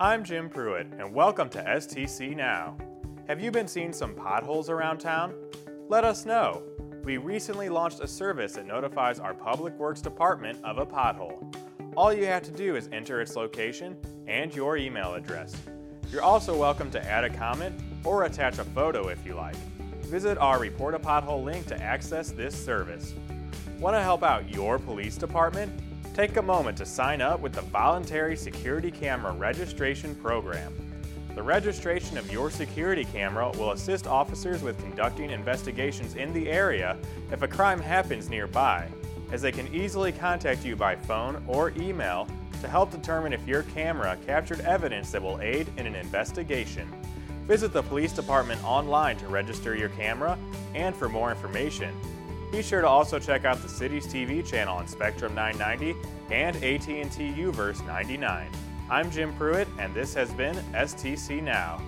I'm Jim Pruitt, and welcome to STC Now. Have you been seeing some potholes around town? Let us know. We recently launched a service that notifies our Public Works Department of a pothole. All you have to do is enter its location and your email address. You're also welcome to add a comment or attach a photo if you like. Visit our Report a Pothole link to access this service. Want to help out your police department? Take a moment to sign up with the Voluntary Security Camera Registration Program. The registration of your security camera will assist officers with conducting investigations in the area if a crime happens nearby, as they can easily contact you by phone or email to help determine if your camera captured evidence that will aid in an investigation. Visit the police department online to register your camera and for more information. Be sure to also check out the city's TV channel on Spectrum 990 and AT&T UVerse 99. I'm Jim Pruitt and this has been STC Now.